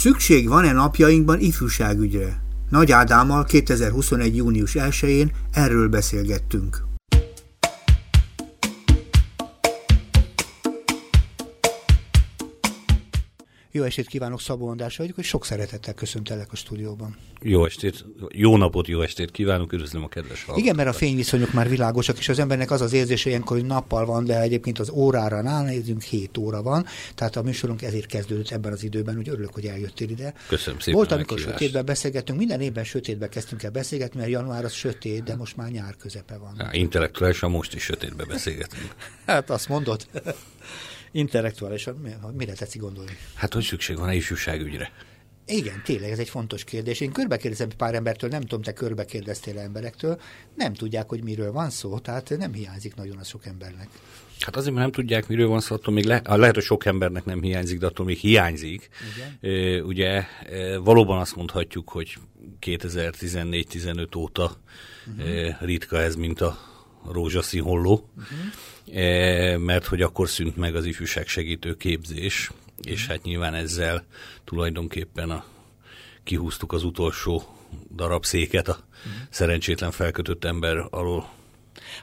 Szükség van-e napjainkban ifjúságügyre? Nagy Ádámmal 2021. június 1-én erről beszélgettünk. Jó estét kívánok, Szabó András vagyok, és sok szeretettel köszöntelek a stúdióban. Jó estét, jó napot, jó estét kívánok, üdvözlöm a kedves hallgatókat. Igen, mert a fényviszonyok már világosak, és az embernek az az érzése ilyenkor, hogy nappal van, de egyébként az órára nézünk, 7 óra van, tehát a műsorunk ezért kezdődött ebben az időben, úgy örülök, hogy eljöttél ide. Köszönöm szépen. Volt, amikor sötétben beszélgettünk, minden évben sötétben kezdtünk el beszélgetni, mert január az sötét, de most már nyár közepe van. Intellektuálisan most is sötétben beszélgetünk. hát azt mondod intellektuálisan mire tetszik gondolni? Hát, hogy szükség van a ifjúságügyre? Igen, tényleg ez egy fontos kérdés. Én körbekérdezem pár embertől, nem tudom, te körbekérdeztél emberektől, nem tudják, hogy miről van szó, tehát nem hiányzik nagyon a sok embernek. Hát azért, mert nem tudják, miről van szó, attól még le, lehet, hogy sok embernek nem hiányzik, de attól még hiányzik. Igen. E, ugye e, valóban azt mondhatjuk, hogy 2014-15 óta uh-huh. e, ritka ez, mint a rózsaszín holló. Uh-huh E, mert hogy akkor szűnt meg az ifjúság segítő képzés, és hát nyilván ezzel tulajdonképpen a, kihúztuk az utolsó darab széket a szerencsétlen felkötött ember alól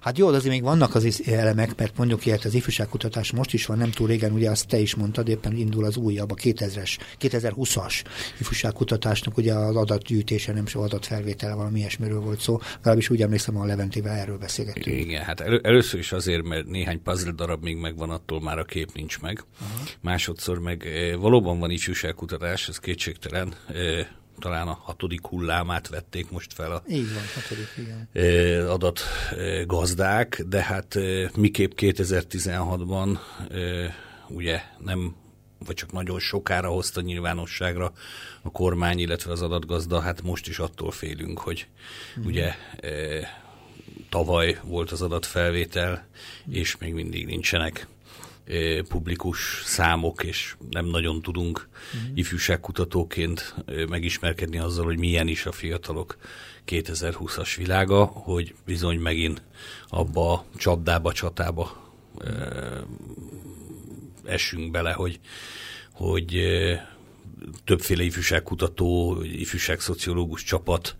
Hát jó, de azért még vannak az elemek, mert mondjuk ilyet az ifjúságkutatás most is van, nem túl régen, ugye azt te is mondtad, éppen indul az újabb, a 2000-es, 2020-as ifjúságkutatásnak ugye az adatgyűjtése, nem so adatfelvétele, valami ilyesmiről volt szó, legalábbis úgy emlékszem, a Leventével erről beszélgettünk. Igen, hát elő, először is azért, mert néhány puzzle darab még megvan, attól már a kép nincs meg. Aha. Másodszor meg eh, valóban van ifjúságkutatás, ez kétségtelen, eh, talán a hatodik hullámát vették most fel a Így van, hatodik, igen. adatgazdák, de hát miképp 2016-ban ugye nem vagy csak nagyon sokára hozta nyilvánosságra a kormány, illetve az adatgazda, hát most is attól félünk, hogy mm. ugye e, tavaly volt az adatfelvétel, és még mindig nincsenek publikus számok, és nem nagyon tudunk uh-huh. ifjúságkutatóként megismerkedni azzal, hogy milyen is a fiatalok 2020-as világa, hogy bizony megint abba a csapdába, csatába uh-huh. esünk bele, hogy, hogy többféle ifjúságkutató, ifjúságszociológus csapat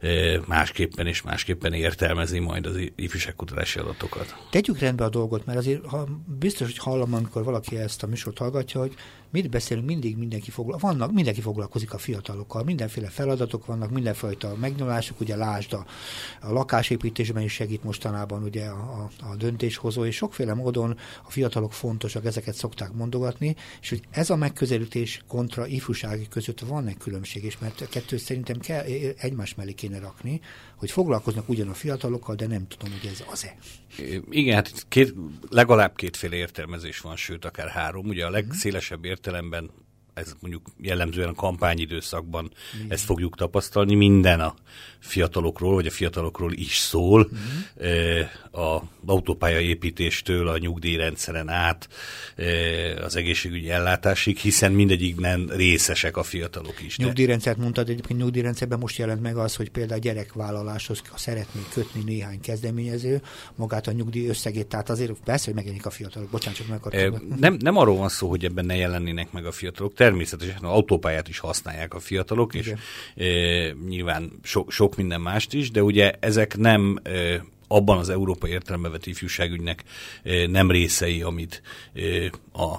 eh, másképpen és másképpen értelmezi majd az ifjúságkutatási adatokat. Tegyük rendbe a dolgot, mert azért ha biztos, hogy hallom, amikor valaki ezt a műsort hallgatja, hogy mit beszélünk, mindig mindenki foglalkozik, vannak, mindenki foglalkozik a fiatalokkal, mindenféle feladatok vannak, mindenfajta megnyilvánulások, ugye lásd a, a lakásépítésben is segít mostanában ugye a, a, döntéshozó, és sokféle módon a fiatalok fontosak, ezeket szokták mondogatni, és hogy ez a megközelítés kontra ifjúsági között van-e különbség, és mert a kettő szerintem kell, egymás mellé kéne rakni, hogy foglalkoznak ugyan a fiatalokkal, de nem tudom, hogy ez az-e. Igen, hát két, legalább kétféle értelmezés van, sőt, akár három. Ugye a legszélesebb értelemben ez mondjuk jellemzően a kampányidőszakban Igen. ezt fogjuk tapasztalni, minden a fiatalokról, vagy a fiatalokról is szól, uh-huh. a autópálya építéstől a nyugdíjrendszeren át az egészségügyi ellátásig, hiszen mindegyikben részesek a fiatalok is. Nyugdíjrendszert mondtad, egyébként nyugdíjrendszerben most jelent meg az, hogy például a gyerekvállaláshoz szeretné kötni néhány kezdeményező magát a nyugdíj összegét, tehát azért persze, hogy megjelenik a fiatalok. Bocsánat, csak meg akartam. Nem, nem arról van szó, hogy ebben ne jelennének meg a fiatalok. Természetesen az autópályát is használják a fiatalok, Igen. és e, nyilván so, sok minden mást is, de ugye ezek nem e, abban az európai értelembe vett ifjúságügynek nem részei, amit a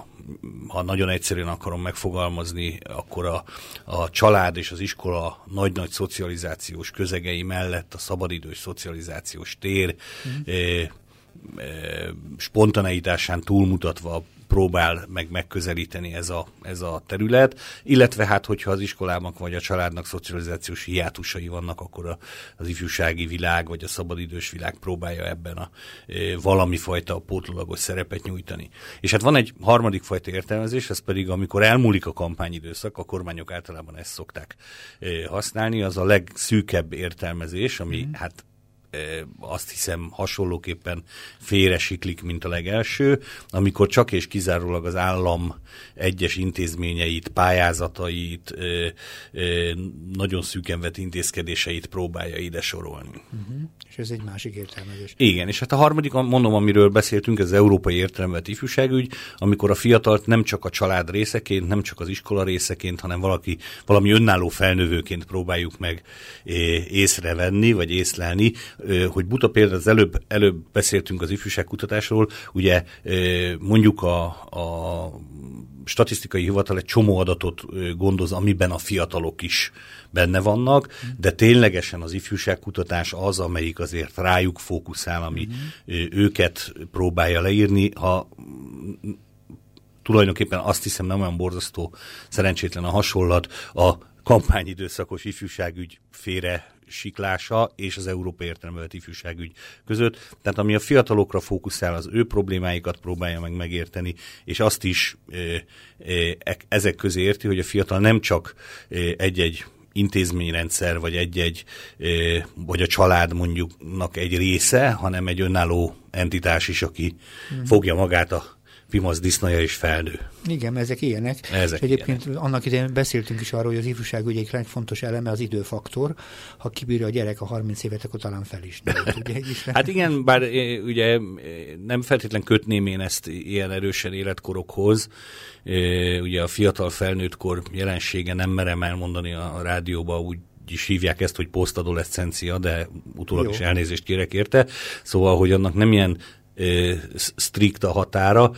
ha nagyon egyszerűen akarom megfogalmazni, akkor a, a család és az iskola nagy-nagy szocializációs közegei mellett a szabadidős szocializációs tér mm. e, e, spontaneitásán túlmutatva próbál meg megközelíteni ez a, ez a terület, illetve hát, hogyha az iskolában vagy a családnak szocializációs hiátusai vannak, akkor a, az ifjúsági világ vagy a szabadidős világ próbálja ebben a e, valami fajta pótlólagos szerepet nyújtani. És hát van egy harmadik fajta értelmezés, ez pedig amikor elmúlik a kampányidőszak, a kormányok általában ezt szokták e, használni, az a legszűkebb értelmezés, ami mm. hát azt hiszem hasonlóképpen félresiklik, mint a legelső, amikor csak és kizárólag az állam egyes intézményeit, pályázatait, nagyon szűken vett intézkedéseit próbálja ide sorolni. Uh-huh. És ez egy másik értelmezés. Igen, és hát a harmadik, mondom, amiről beszéltünk, ez az európai értelemben ifjúságügy, amikor a fiatalt nem csak a család részeként, nem csak az iskola részeként, hanem valaki, valami önálló felnövőként próbáljuk meg észrevenni, vagy észlelni, hogy buta példa, az előbb, előbb beszéltünk az ifjúságkutatásról, ugye mondjuk a, a statisztikai hivatal egy csomó adatot gondoz, amiben a fiatalok is benne vannak, de ténylegesen az ifjúságkutatás az, amelyik azért rájuk fókuszál, ami uh-huh. őket próbálja leírni. Ha tulajdonképpen azt hiszem nem olyan borzasztó, szerencsétlen a hasonlat, a kampányidőszakos ifjúságügy félre siklása és az Európai értelmevet ifjúságügy között. Tehát ami a fiatalokra fókuszál, az ő problémáikat próbálja meg megérteni, és azt is e, ezek közé érti, hogy a fiatal nem csak egy-egy intézményrendszer, vagy egy-egy, vagy a család mondjuknak egy része, hanem egy önálló entitás is, aki hmm. fogja magát a Pimasz disznaja is felnő. Igen, ezek ilyenek. Ezek és egyébként ilyenek. annak idején beszéltünk is arról, hogy az ifjúság ugye egy legfontos eleme az időfaktor. Ha kibírja a gyerek a 30 évet, akkor talán fel is. Nőtt, ugye, hát igen, bár ugye nem feltétlen kötném én ezt ilyen erősen életkorokhoz. Ugye a fiatal felnőttkor jelensége nem merem elmondani a rádióba úgy is hívják ezt, hogy posztadolescencia, de utólag Jó. is elnézést kérek érte. Szóval, hogy annak nem ilyen strikt a határa,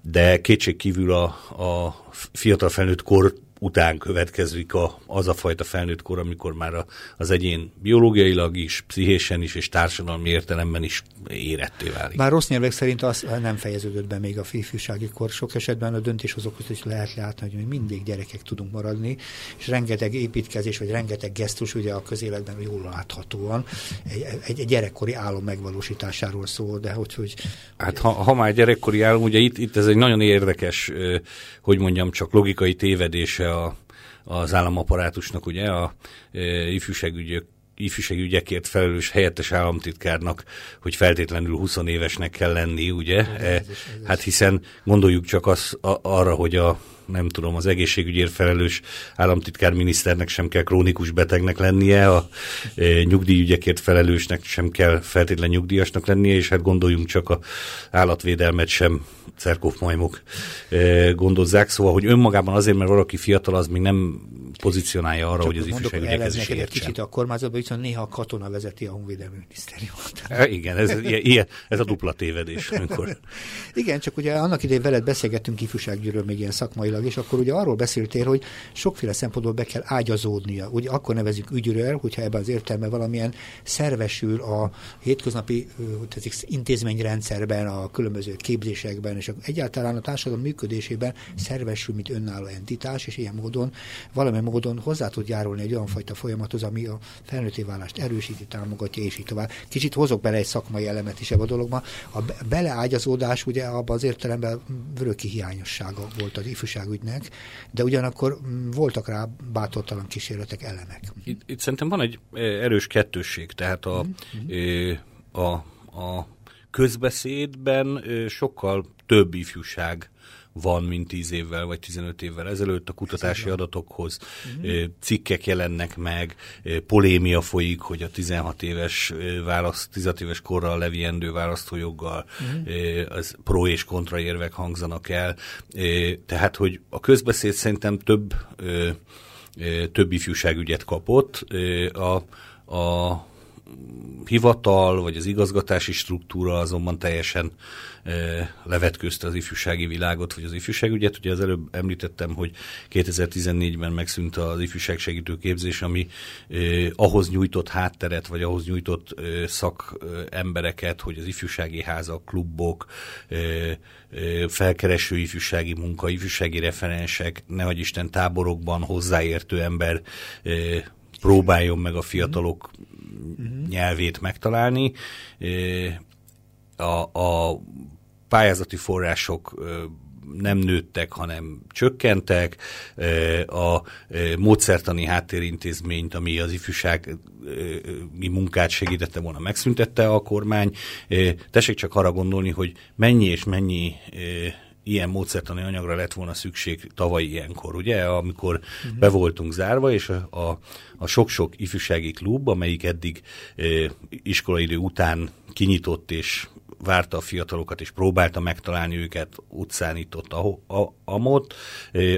de kétség kívül a, a fiatal felnőtt kor után következik a, az a fajta felnőtt kor, amikor már a, az egyén biológiailag is, pszichésen is és társadalmi értelemben is éretté válik. Már rossz nyelvek szerint az nem fejeződött be még a ifjúsági kor. Sok esetben a döntéshozók is lehet látni, hogy mindig gyerekek tudunk maradni, és rengeteg építkezés, vagy rengeteg gesztus ugye a közéletben jól láthatóan egy, egy, egy gyerekkori álom megvalósításáról szól, de hogy... hogy hát ha, ha már gyerekkori álom, ugye itt, itt ez egy nagyon érdekes, hogy mondjam, csak logikai tévedése a, az államaparátusnak, ugye, a e, ifjúságügyök ifjúságügyekért felelős helyettes államtitkárnak, hogy feltétlenül 20 évesnek kell lenni, ugye? Ez, ez, ez, ez. Hát hiszen gondoljuk csak az, a, arra, hogy a nem tudom, az egészségügyért felelős államtitkárminiszternek sem kell krónikus betegnek lennie, a e, nyugdíjügyekért felelősnek sem kell feltétlen nyugdíjasnak lennie, és hát gondoljunk csak a állatvédelmet sem cerkófmajmok e, gondozzák, szóval, hogy önmagában azért, mert valaki fiatal, az még nem pozícionálja arra, Csak hogy az ifjúságügyekhez is értsen. Kicsit a kormányzatban viszont néha a katona vezeti a honvédelmi minisztériumot. E, igen, ez, ilyen, ez a dupla tévedés. Amikor... igen, csak ugye annak idején veled beszélgettünk ifjúsággyűről még ilyen szakmailag, és akkor ugye arról beszéltél, hogy sokféle szempontból be kell ágyazódnia. Ugye akkor nevezünk ügyről, hogyha ebben az értelme valamilyen szervesül a hétköznapi tetszik, intézményrendszerben, a különböző képzésekben, és egyáltalán a társadalom működésében szervesül, mint önálló entitás, és ilyen módon valamilyen módon hozzá tud járulni egy olyan fajta folyamathoz, ami a felnőtté válást erősíti, támogatja, és így tovább. Kicsit hozok bele egy szakmai elemet is ebbe a dologba. A beleágyazódás ugye abban az értelemben vöröki hiányossága volt az ifjúságügynek, de ugyanakkor mm, voltak rá bátortalan kísérletek, elemek. Itt, itt szerintem van egy e, erős kettősség, tehát a, mm-hmm. a, a közbeszédben sokkal több ifjúság van, mint 10 évvel vagy 15 évvel ezelőtt a kutatási adatokhoz. Uh-huh. Cikkek jelennek meg, polémia folyik, hogy a 16 éves választ, 16 éves korral leviendő választójoggal uh-huh. az pro és kontra érvek hangzanak el. Tehát, hogy a közbeszéd szerintem több több ifjúságügyet kapott. A, a hivatal, vagy az igazgatási struktúra azonban teljesen e, levetközte az ifjúsági világot, vagy az ifjúságügyet. Ugye az előbb említettem, hogy 2014-ben megszűnt az ifjúság segítő képzés, ami e, ahhoz nyújtott hátteret, vagy ahhoz nyújtott e, szakembereket, hogy az ifjúsági házak, klubok, e, felkereső ifjúsági munka, ifjúsági referensek, nehogy Isten táborokban hozzáértő ember e, próbáljon meg a fiatalok uh-huh. nyelvét megtalálni. A, a pályázati források nem nőttek, hanem csökkentek. A módszertani háttérintézményt, ami az ifjúsági munkát segítette volna, megszüntette a kormány. Tessék csak arra gondolni, hogy mennyi és mennyi ilyen módszertani anyagra lett volna szükség tavaly ilyenkor, ugye, amikor uh-huh. be voltunk zárva, és a, a, a sok-sok ifjúsági klub, amelyik eddig e, iskolaidő után kinyitott és várta a fiatalokat, és próbálta megtalálni őket, utcán itt ott a, a, amott,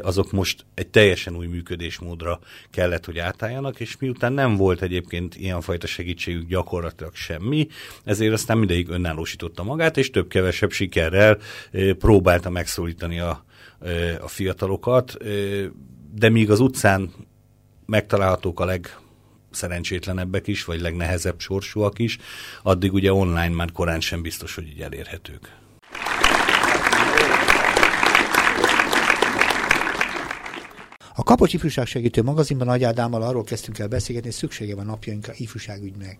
azok most egy teljesen új működésmódra kellett, hogy átálljanak, és miután nem volt egyébként ilyenfajta segítségük gyakorlatilag semmi, ezért aztán mindegyik önállósította magát, és több-kevesebb sikerrel próbálta megszólítani a, a fiatalokat, de míg az utcán megtalálhatók a leg szerencsétlenebbek is, vagy legnehezebb sorsúak is, addig ugye online már korán sem biztos, hogy így elérhetők. A Kapocs Ifjúság Segítő magazinban Nagy Ádámmal arról kezdtünk el beszélgetni, hogy szüksége van napjainkra ifjúságügynek,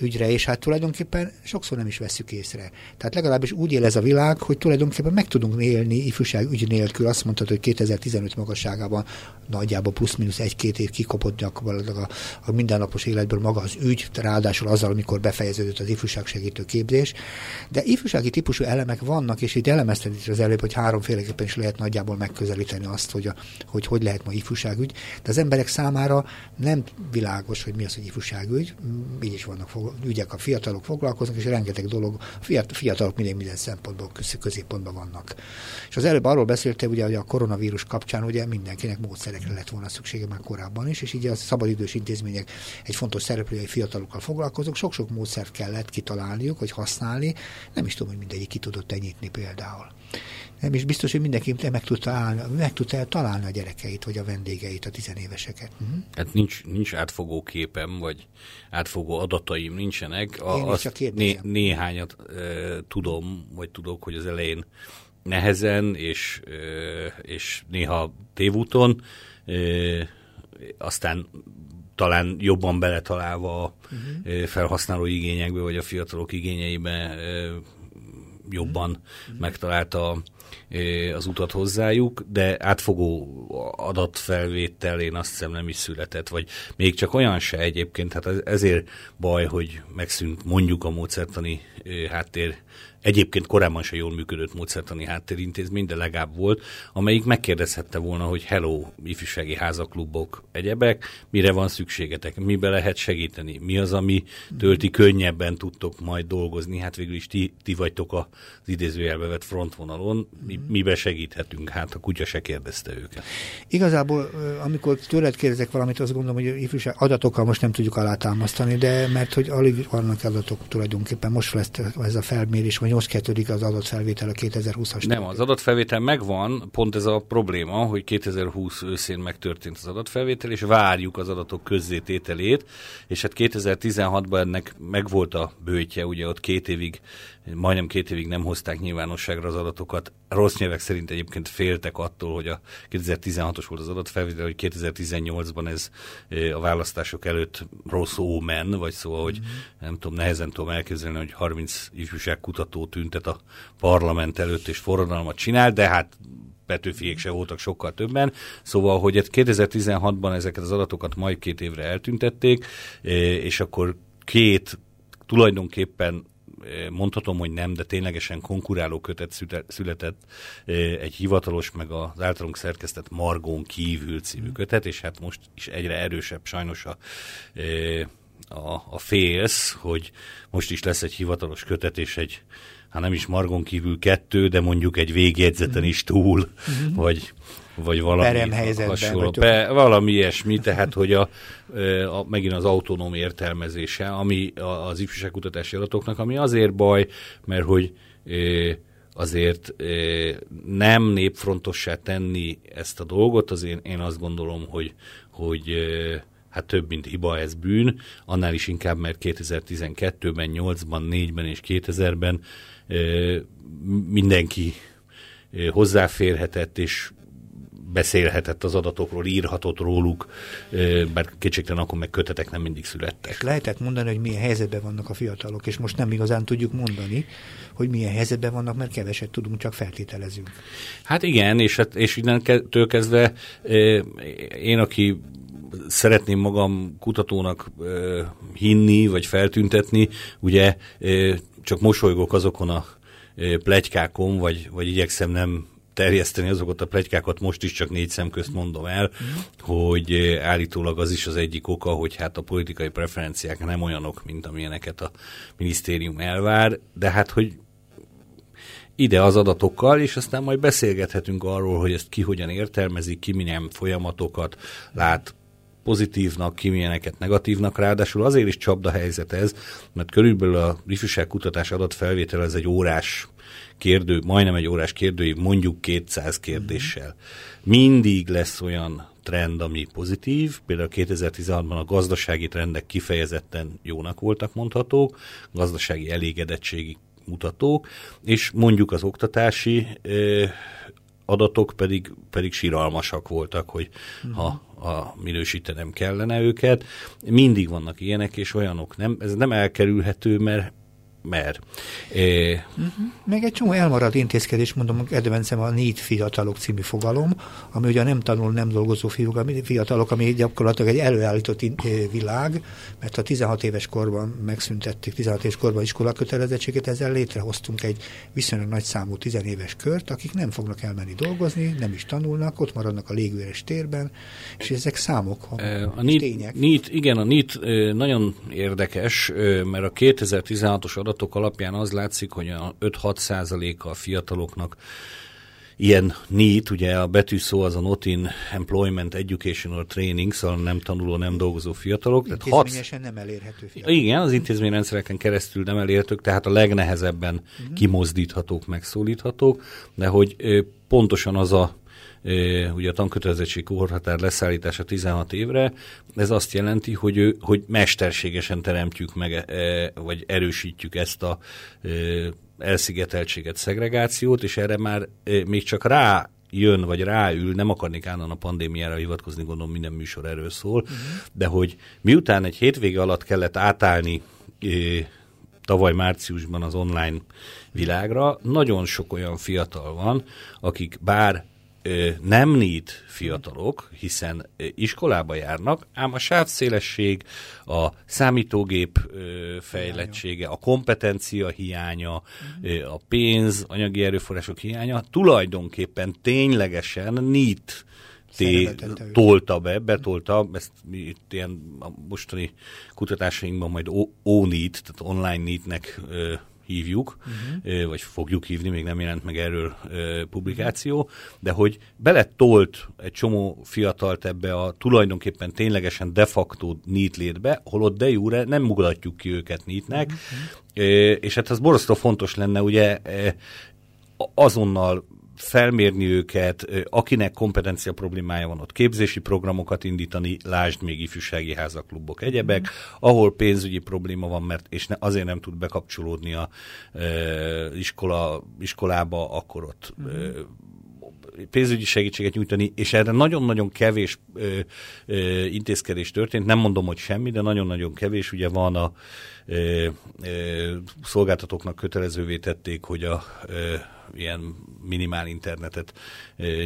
ügyre, és hát tulajdonképpen sokszor nem is veszük észre. Tehát legalábbis úgy él ez a világ, hogy tulajdonképpen meg tudunk élni ifjúságügy nélkül. Azt mondtad, hogy 2015 magasságában nagyjából plusz-minusz egy-két év kikopott gyakorlatilag a, a mindennapos életből maga az ügy, ráadásul azzal, amikor befejeződött az ifjúság segítő képzés. De ifjúsági típusú elemek vannak, és itt elemezted is az előbb, hogy háromféleképpen is lehet nagyjából megközelíteni azt, hogy, a, hogy hogy lehet ma ifjúságügy, de az emberek számára nem világos, hogy mi az, hogy ifjúságügy, így is vannak ügyek, a fiatalok foglalkoznak, és rengeteg dolog, a fiatalok mindig minden szempontból középpontban vannak. És az előbb arról beszéltél, ugye, hogy a koronavírus kapcsán ugye mindenkinek módszerekre lett volna szüksége már korábban is, és így a szabadidős intézmények egy fontos szereplői fiatalokkal foglalkozók, sok-sok módszert kellett kitalálniuk, hogy használni, nem is tudom, hogy mindegyik ki tudott ennyitni például nem is biztos, hogy mindenki meg tudta, állni, meg tudta találni a gyerekeit, vagy a vendégeit, a tizenéveseket. Uh-huh. Hát nincs, nincs átfogó képem, vagy átfogó adataim nincsenek. A, Én csak né, néhányat e, tudom, vagy tudok, hogy az elején nehezen, és, e, és néha tévúton, e, aztán talán jobban beletalálva a uh-huh. felhasználó igényekbe, vagy a fiatalok igényeibe jobban megtalálta az utat hozzájuk, de átfogó adatfelvétel én azt hiszem nem is született, vagy még csak olyan se egyébként, hát ezért baj, hogy megszűnt mondjuk a módszertani háttér egyébként korábban se jól működött módszertani háttérintézmény, de legalább volt, amelyik megkérdezhette volna, hogy hello, ifjúsági házaklubok, egyebek, mire van szükségetek, mibe lehet segíteni, mi az, ami tölti könnyebben tudtok majd dolgozni, hát végül is ti, ti vagytok az idézőjelbe vett frontvonalon, mi, mibe segíthetünk, hát a kutya se kérdezte őket. Igazából, amikor tőled kérdezek valamit, azt gondolom, hogy ifjúság adatokkal most nem tudjuk alátámasztani, de mert hogy alig vannak adatok tulajdonképpen, most lesz ez a felmérés, vagy most kezdődik az adatfelvétel a 2020-as. Nem, az adatfelvétel megvan, pont ez a probléma, hogy 2020 őszén megtörtént az adatfelvétel, és várjuk az adatok közzétételét, és hát 2016-ban ennek megvolt a bőtje, ugye ott két évig majdnem két évig nem hozták nyilvánosságra az adatokat. Rossz nyelvek szerint egyébként féltek attól, hogy a 2016-os volt az adatfelvétel, hogy 2018-ban ez a választások előtt rossz ómen, vagy szóval, hogy mm-hmm. nem tudom, nehezen tudom elképzelni, hogy 30 ifjúságkutató tüntet a parlament előtt és forradalmat csinál, de hát Petőfiék se voltak sokkal többen, szóval, hogy 2016-ban ezeket az adatokat majd két évre eltüntették, és akkor két tulajdonképpen mondhatom, hogy nem, de ténylegesen konkuráló kötet született egy hivatalos, meg az általunk szerkesztett Margón kívül című kötet, és hát most is egyre erősebb sajnos a, a, a félsz, hogy most is lesz egy hivatalos kötet, és egy hát nem is margon kívül kettő, de mondjuk egy végjegyzeten is túl, mm-hmm. vagy, vagy valami hasonló. Be, valami ilyesmi, tehát hogy a, a, megint az autonóm értelmezése, ami az ifjúságkutatási adatoknak, ami azért baj, mert hogy azért nem népfrontossá tenni ezt a dolgot, az én, én azt gondolom, hogy, hogy hát több, mint hiba, ez bűn, annál is inkább, mert 2012-ben, 8-ban, 4-ben és 2000-ben mindenki hozzáférhetett, és beszélhetett az adatokról, írhatott róluk, bár kétségtelen akkor meg kötetek nem mindig születtek. És lehetett mondani, hogy milyen helyzetben vannak a fiatalok, és most nem igazán tudjuk mondani, hogy milyen helyzetben vannak, mert keveset tudunk, csak feltételezünk. Hát igen, és, hát, és innentől kezdve én, aki szeretném magam kutatónak hinni, vagy feltüntetni, ugye csak mosolygok azokon a plegykákon, vagy, vagy igyekszem nem terjeszteni azokat a plegykákat, most is csak négy szem közt mondom el, hogy állítólag az is az egyik oka, hogy hát a politikai preferenciák nem olyanok, mint amilyeneket a minisztérium elvár, de hát, hogy ide az adatokkal, és aztán majd beszélgethetünk arról, hogy ezt ki hogyan értelmezik, ki milyen folyamatokat lát pozitívnak, ki milyeneket negatívnak, ráadásul azért is csapda helyzet ez, mert körülbelül a ifjúságkutatás adatfelvétel ez egy órás kérdő, majdnem egy órás kérdői, mondjuk 200 kérdéssel. Mindig lesz olyan trend, ami pozitív, például 2016-ban a gazdasági trendek kifejezetten jónak voltak mondhatók, gazdasági elégedettségi mutatók, és mondjuk az oktatási ö, adatok pedig, pedig síralmasak voltak, hogy uh-huh. ha a minősítenem kellene őket. Mindig vannak ilyenek, és olyanok nem. Ez nem elkerülhető, mert mert. É... Uh-huh. Meg egy csomó elmaradt intézkedés, mondom, kedvencem a NEET fiatalok című fogalom, ami ugye nem tanul, nem dolgozó fiúk, fiatalok, ami gyakorlatilag egy előállított világ, mert a 16 éves korban megszüntették, 16 éves korban iskola kötelezettséget, ezzel létrehoztunk egy viszonylag nagy számú tizenéves kört, akik nem fognak elmenni dolgozni, nem is tanulnak, ott maradnak a légüres térben, és ezek számok, a, a NEET, tények. NEET, igen, a NEET nagyon érdekes, mert a 2016-os adat adatok alapján az látszik, hogy a 5-6 százaléka a fiataloknak ilyen NEET, ugye a betűszó az a Not in Employment Educational Training, szóval nem tanuló, nem dolgozó fiatalok. Intézményesen hat... nem elérhető fiatalok. Igen, az intézményrendszereken keresztül nem elérhetők, tehát a legnehezebben uh-huh. kimozdíthatók, megszólíthatók, de hogy pontosan az a ugye a tankötelezettség korhatár leszállítása 16 évre, ez azt jelenti, hogy, hogy mesterségesen teremtjük meg, e, vagy erősítjük ezt a elszigeteltséget, szegregációt, és erre már még csak rá jön, vagy ráül, nem akarnék állandóan a pandémiára hivatkozni, gondolom minden műsor erről szól, uh-huh. de hogy miután egy hétvége alatt kellett átállni tavaly márciusban az online világra, nagyon sok olyan fiatal van, akik bár nem NEET fiatalok, hiszen iskolába járnak, ám a sávszélesség, a számítógép fejlettsége, a kompetencia hiánya, a pénz, anyagi erőforrások hiánya tulajdonképpen ténylegesen NEET tolta be, betolta, ezt itt ilyen a mostani kutatásainkban majd O-NEET, tehát online NEET-nek hívjuk, uh-huh. vagy fogjuk hívni, még nem jelent meg erről publikáció, de hogy beletolt egy csomó fiatalt ebbe a tulajdonképpen ténylegesen de facto NEET létbe, holott de jure nem mutatjuk ki őket NEET-nek, uh-huh. és hát ez borzasztó fontos lenne ugye azonnal felmérni őket, akinek kompetencia problémája van, ott képzési programokat indítani, lásd még ifjúsági házaklubok, egyebek, mm. ahol pénzügyi probléma van, mert és ne, azért nem tud bekapcsolódni a e, iskola, iskolába, akkor ott mm. e, pénzügyi segítséget nyújtani, és erre nagyon-nagyon kevés ö, ö, intézkedés történt, nem mondom, hogy semmi, de nagyon-nagyon kevés, ugye van a ö, ö, szolgáltatóknak kötelezővé tették, hogy a ö, ilyen minimál internetet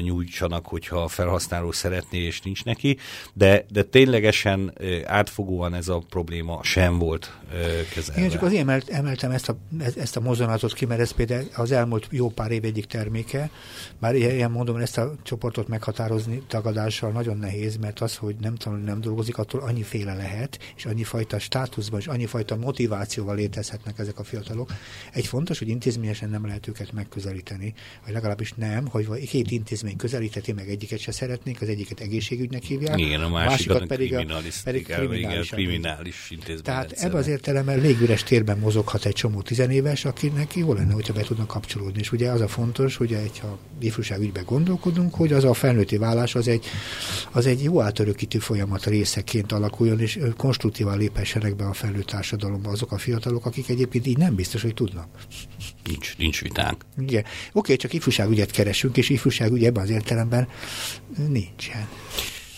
nyújtsanak, hogyha a felhasználó szeretné és nincs neki, de, de ténylegesen átfogóan ez a probléma sem volt kezelve. Én csak azért emelt, emeltem ezt a, ezt a mozonatot ki, mert ez például az elmúlt jó pár év egyik terméke, bár ilyen mondom, ezt a csoportot meghatározni tagadással nagyon nehéz, mert az, hogy nem tanul, nem dolgozik, attól annyi féle lehet, és annyi fajta státuszban, és annyi fajta motivációval létezhetnek ezek a fiatalok. Egy fontos, hogy intézményesen nem lehet őket megközelíteni, vagy legalábbis nem, hogy két intézmény közelítheti meg egyiket se szeretnénk, az egyiket egészségügynek hívják, igen, a másikat, másikat pedig, a, pedig kriminális, kriminális intézmény. Tehát ebben az értelemben légüres térben mozoghat egy csomó tizenéves, akinek jó lenne, hogyha be tudnak kapcsolódni. És ugye az a fontos, hogy ha ifjúságügyben gondolkodunk, hogy az a felnőtti vállás az egy, az egy jó átörökítő folyamat részeként alakuljon, és konstruktívan léphessenek be a felnőtt társadalomba azok a fiatalok, akik egyébként így nem biztos, hogy tudnak. Nincs, nincs vitánk. Igen. Oké, csak ifjúságügyet keresünk, és ifjúságügy ebben az értelemben nincsen.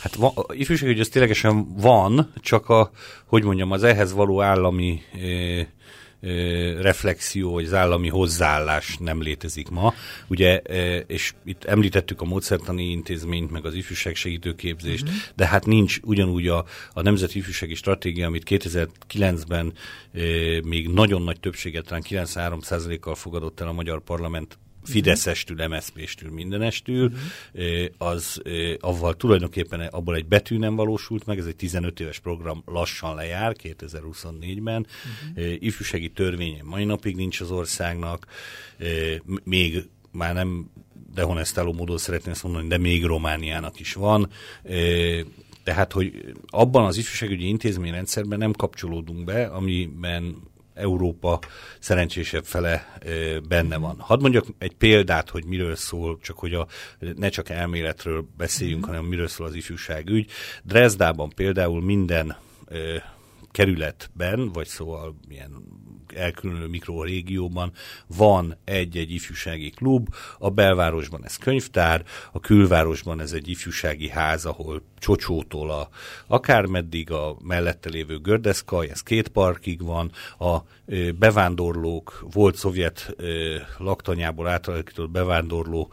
Hát va, ifjúságügy az ténylegesen van, csak a, hogy mondjam, az ehhez való állami eh, reflexió, vagy az állami hozzáállás nem létezik ma. Ugye, és itt említettük a módszertani intézményt, meg az ifjúság segítőképzést, uh-huh. de hát nincs ugyanúgy a, a Nemzeti Ifjúsági Stratégia, amit 2009-ben még nagyon nagy többséget, talán 93%-kal fogadott el a Magyar Parlament Fideszestül, MSZP-stől, mindenestül, uh-huh. az avval tulajdonképpen abból egy betű nem valósult meg, ez egy 15 éves program lassan lejár 2024-ben. Uh-huh. Ifjúsági törvénye mai napig nincs az országnak, még már nem dehonestáló módon szeretném ezt mondani, de még Romániának is van. Tehát, hogy abban az ifjúságügyi intézményrendszerben nem kapcsolódunk be, amiben Európa szerencsésebb fele benne van. Hadd mondjak egy példát, hogy miről szól, csak hogy a, ne csak elméletről beszéljünk, hanem miről szól az ifjúságügy. Dresdában például minden kerületben, vagy szóval milyen elkülönülő mikrorégióban van egy-egy ifjúsági klub, a belvárosban ez könyvtár, a külvárosban ez egy ifjúsági ház, ahol Csocsótól a, akármeddig a mellette lévő Gördeszkaj, ez két parkig van, a bevándorlók, volt szovjet laktanyából átalakított bevándorló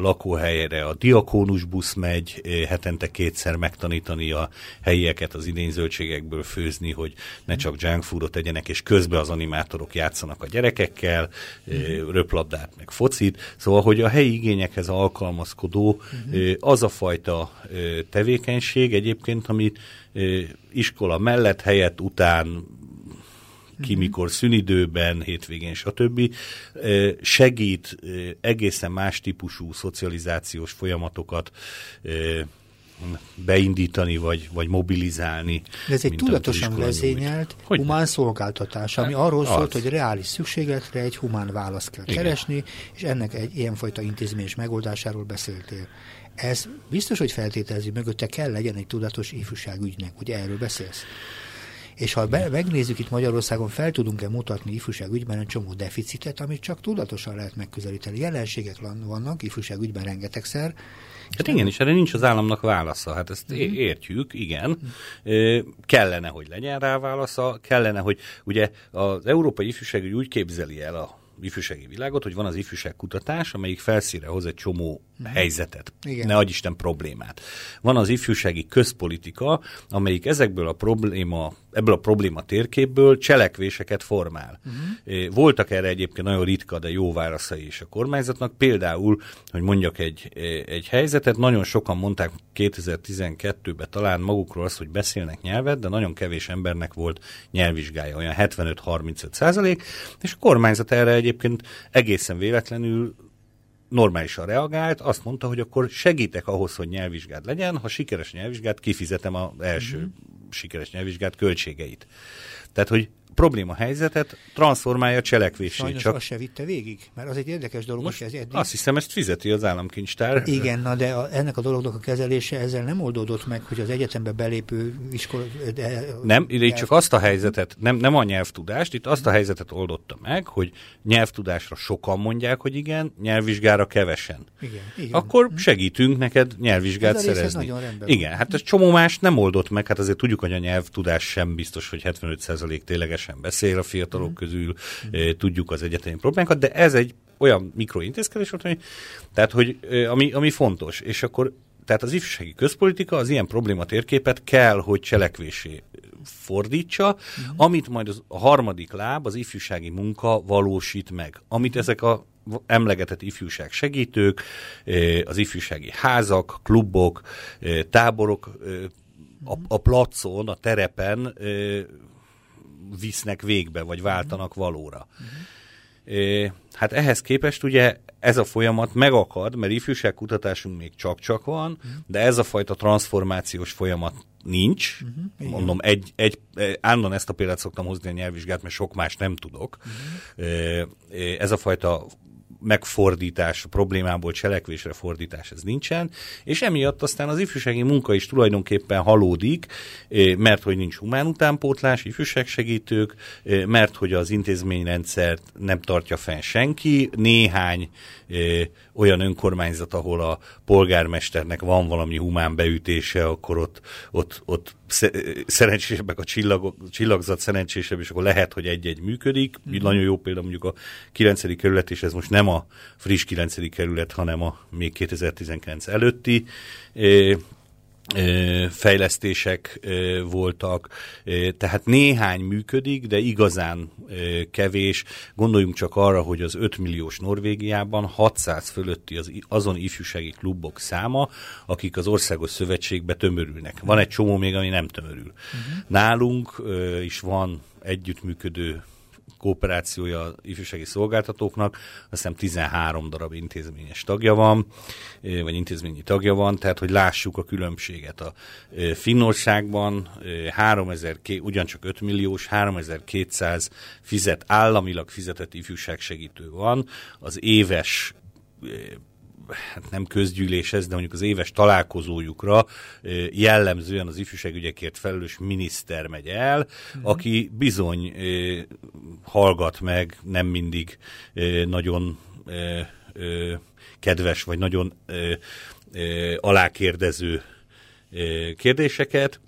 lakóhelyre a diakónus busz megy, hetente kétszer megtanítani a helyieket az idényzöldségekből főzni, hogy ne csak junk foodot tegyenek, és közben az animátorok játszanak a gyerekekkel, uh-huh. röplabdát, meg focit, szóval, hogy a helyi igényekhez alkalmazkodó uh-huh. az a fajta tevékenység egyébként, amit iskola mellett, helyett, után, ki uh-huh. mikor szünidőben, hétvégén, stb. segít egészen más típusú szocializációs folyamatokat beindítani, vagy, vagy mobilizálni. De ez egy tudatosan vezényelt hogy humán szolgáltatás, ami arról az. szólt, hogy reális szükségletre egy humán választ kell Igen. keresni, és ennek egy ilyenfajta intézményes megoldásáról beszéltél. Ez biztos, hogy feltételezi, mögötte kell legyen egy tudatos ifjúságügynek, hogy erről beszélsz. És ha be, megnézzük itt Magyarországon, fel tudunk-e mutatni ifjúságügyben egy csomó deficitet, amit csak tudatosan lehet megközelíteni. Jelenségek vannak ifjúságügyben rengetegszer, Hát igen, és erre nincs az államnak válasza. Hát ezt uh-huh. értjük, igen. Kellene, hogy legyen rá válasza, kellene, hogy ugye az Európai Ifjúságügy úgy képzeli el a ifjúsági világot, hogy van az ifjúságkutatás, amelyik felszíre hoz egy csomó uh-huh. helyzetet, Igen. ne Isten problémát. Van az ifjúsági közpolitika, amelyik ezekből a probléma, ebből a probléma térképből cselekvéseket formál. Uh-huh. Voltak erre egyébként nagyon ritka, de jó válaszai is a kormányzatnak. Például, hogy mondjak egy, egy helyzetet, nagyon sokan mondták 2012-ben talán magukról azt, hogy beszélnek nyelvet, de nagyon kevés embernek volt nyelvvizsgája, olyan 75-35 százalék, és a kormányzat erre egyébként egészen véletlenül normálisan reagált, azt mondta, hogy akkor segítek ahhoz, hogy nyelvvizsgád legyen, ha sikeres nyelvvizsgát, kifizetem az első mm-hmm. sikeres nyelvvizsgát költségeit. Tehát, hogy probléma helyzetet transformálja cselekvésé. Sajnos csak... azt se vitte végig, mert az egy érdekes dolog, Most ez eddig... Azt hiszem, ezt fizeti az államkincstár. Igen, na de a, ennek a dolognak a kezelése ezzel nem oldódott meg, hogy az egyetembe belépő iskola... De, nem, ide nyelv... csak azt a helyzetet, nem, nem a nyelvtudást, itt azt a helyzetet oldotta meg, hogy nyelvtudásra sokan mondják, hogy igen, nyelvvizsgára kevesen. Igen, igen. Akkor segítünk neked nyelvvizsgát ez szerezni. igen, hát ez csomó más nem oldott meg, hát azért tudjuk, hogy a nyelvtudás sem biztos, hogy 75% tényleges kevesen beszél a fiatalok mm. közül, mm. tudjuk az egyetemi problémákat, de ez egy olyan mikrointézkedés volt, hogy, tehát, hogy, ami, ami fontos, és akkor tehát az ifjúsági közpolitika az ilyen probléma térképet kell, hogy cselekvésé fordítsa, mm. amit majd az, a harmadik láb, az ifjúsági munka valósít meg. Amit ezek a emlegetett ifjúság segítők, az ifjúsági házak, klubok, táborok, a, a placon, a terepen visznek végbe, vagy váltanak valóra. Uh-huh. Hát ehhez képest ugye ez a folyamat megakad, mert ifjúságkutatásunk még csak-csak van, uh-huh. de ez a fajta transformációs folyamat nincs. Uh-huh. Mondom, egy, egy, állandóan ezt a példát szoktam hozni a nyelvvizsgát, mert sok más nem tudok. Uh-huh. Ez a fajta megfordítás, problémából cselekvésre fordítás ez nincsen, és emiatt aztán az ifjúsági munka is tulajdonképpen halódik, eh, mert hogy nincs humán utánpótlás, ifjúságsegítők, eh, mert hogy az intézményrendszert nem tartja fenn senki, néhány eh, olyan önkormányzat, ahol a polgármesternek van valami humán beütése, akkor ott, ott, ott szerencsésebbek a csillagok, csillagzat szerencsésebb, és akkor lehet, hogy egy-egy működik. Mm. Nagyon jó példa mondjuk a 9. kerület, és ez most nem a friss 9. kerület, hanem a még 2019 előtti. Fejlesztések voltak, tehát néhány működik, de igazán kevés. Gondoljunk csak arra, hogy az 5 milliós Norvégiában 600 fölötti az, azon ifjúsági klubok száma, akik az országos szövetségbe tömörülnek. Van egy csomó még, ami nem tömörül. Uh-huh. Nálunk is van együttműködő kooperációja ifjúsági szolgáltatóknak, azt hiszem 13 darab intézményes tagja van, vagy intézményi tagja van, tehát hogy lássuk a különbséget. A Finnországban. 3000, ugyancsak 5 milliós, 3200 fizet, államilag fizetett ifjúságsegítő van, az éves hát nem közgyűlés ez, de mondjuk az éves találkozójukra jellemzően az ifjúságügyekért felelős miniszter megy el, mm. aki bizony hallgat meg, nem mindig nagyon kedves, vagy nagyon alákérdező kérdéseket,